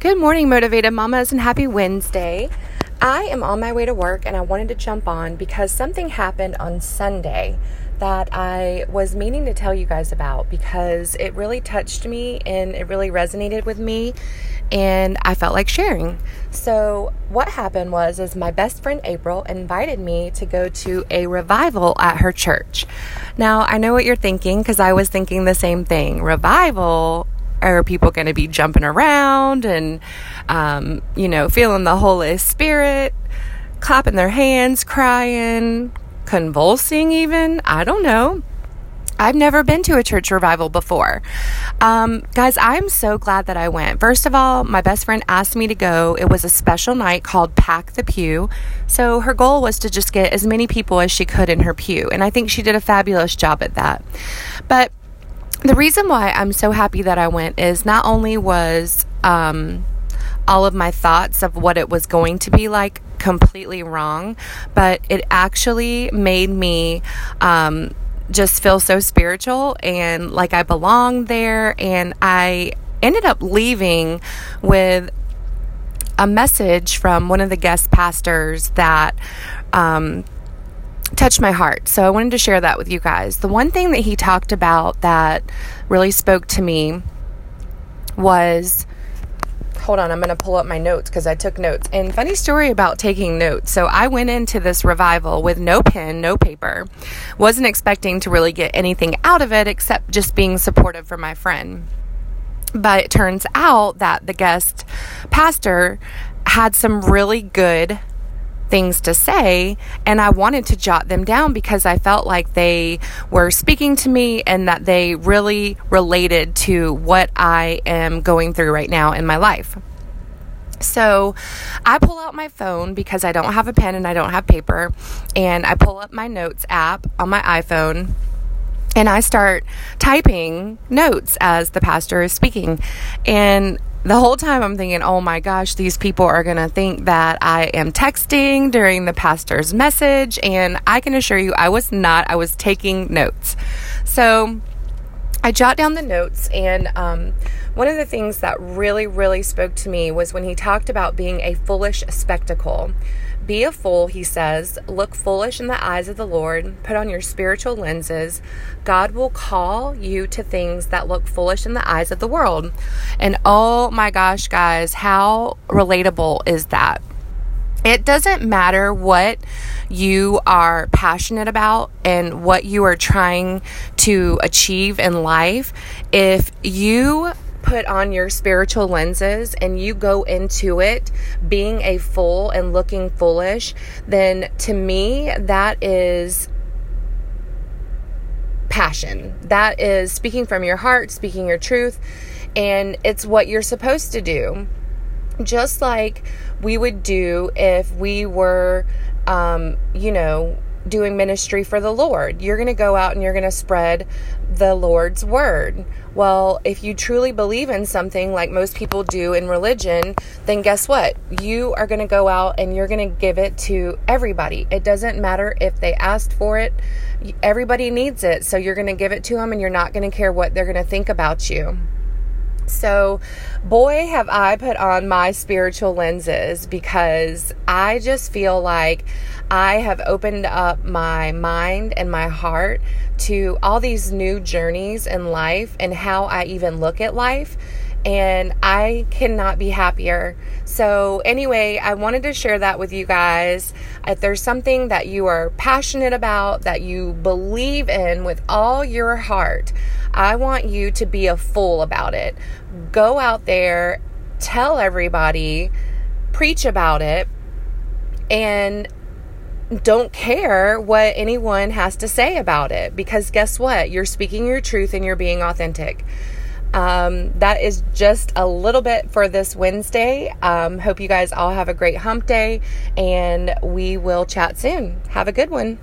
Good morning, motivated mamas, and happy Wednesday. I am on my way to work and I wanted to jump on because something happened on Sunday that I was meaning to tell you guys about because it really touched me and it really resonated with me and I felt like sharing. So what happened was is my best friend April invited me to go to a revival at her church. Now, I know what you're thinking because I was thinking the same thing. Revival are people going to be jumping around and, um, you know, feeling the Holy Spirit, clapping their hands, crying, convulsing, even? I don't know. I've never been to a church revival before. Um, guys, I'm so glad that I went. First of all, my best friend asked me to go. It was a special night called Pack the Pew. So her goal was to just get as many people as she could in her pew. And I think she did a fabulous job at that. But the reason why I'm so happy that I went is not only was um, all of my thoughts of what it was going to be like completely wrong, but it actually made me. Um, just feel so spiritual and like I belong there. And I ended up leaving with a message from one of the guest pastors that um, touched my heart. So I wanted to share that with you guys. The one thing that he talked about that really spoke to me was hold on, I'm going to pull up my notes because I took notes. And funny story about taking notes. So I went into this revival with no pen, no paper. Wasn't expecting to really get anything out of it except just being supportive for my friend. But it turns out that the guest pastor had some really good things to say and I wanted to jot them down because I felt like they were speaking to me and that they really related to what I am going through right now in my life. So I pull out my phone because I don't have a pen and I don't have paper and I pull up my notes app on my iPhone and I start typing notes as the pastor is speaking. And the whole time I'm thinking, oh my gosh, these people are going to think that I am texting during the pastor's message. And I can assure you, I was not. I was taking notes. So I jot down the notes, and um, one of the things that really, really spoke to me was when he talked about being a foolish spectacle. Be a fool, he says. Look foolish in the eyes of the Lord. Put on your spiritual lenses. God will call you to things that look foolish in the eyes of the world. And oh my gosh, guys, how relatable is that? It doesn't matter what you are passionate about and what you are trying to achieve in life. If you put on your spiritual lenses and you go into it being a fool and looking foolish, then to me, that is passion. That is speaking from your heart, speaking your truth, and it's what you're supposed to do. Just like we would do if we were, um, you know, doing ministry for the Lord. You're going to go out and you're going to spread the Lord's word. Well, if you truly believe in something like most people do in religion, then guess what? You are going to go out and you're going to give it to everybody. It doesn't matter if they asked for it, everybody needs it. So you're going to give it to them and you're not going to care what they're going to think about you. So, boy, have I put on my spiritual lenses because I just feel like I have opened up my mind and my heart to all these new journeys in life and how I even look at life. And I cannot be happier. So, anyway, I wanted to share that with you guys. If there's something that you are passionate about, that you believe in with all your heart, I want you to be a fool about it. Go out there, tell everybody, preach about it, and don't care what anyone has to say about it because guess what? You're speaking your truth and you're being authentic. Um, that is just a little bit for this Wednesday. Um, hope you guys all have a great hump day and we will chat soon. Have a good one.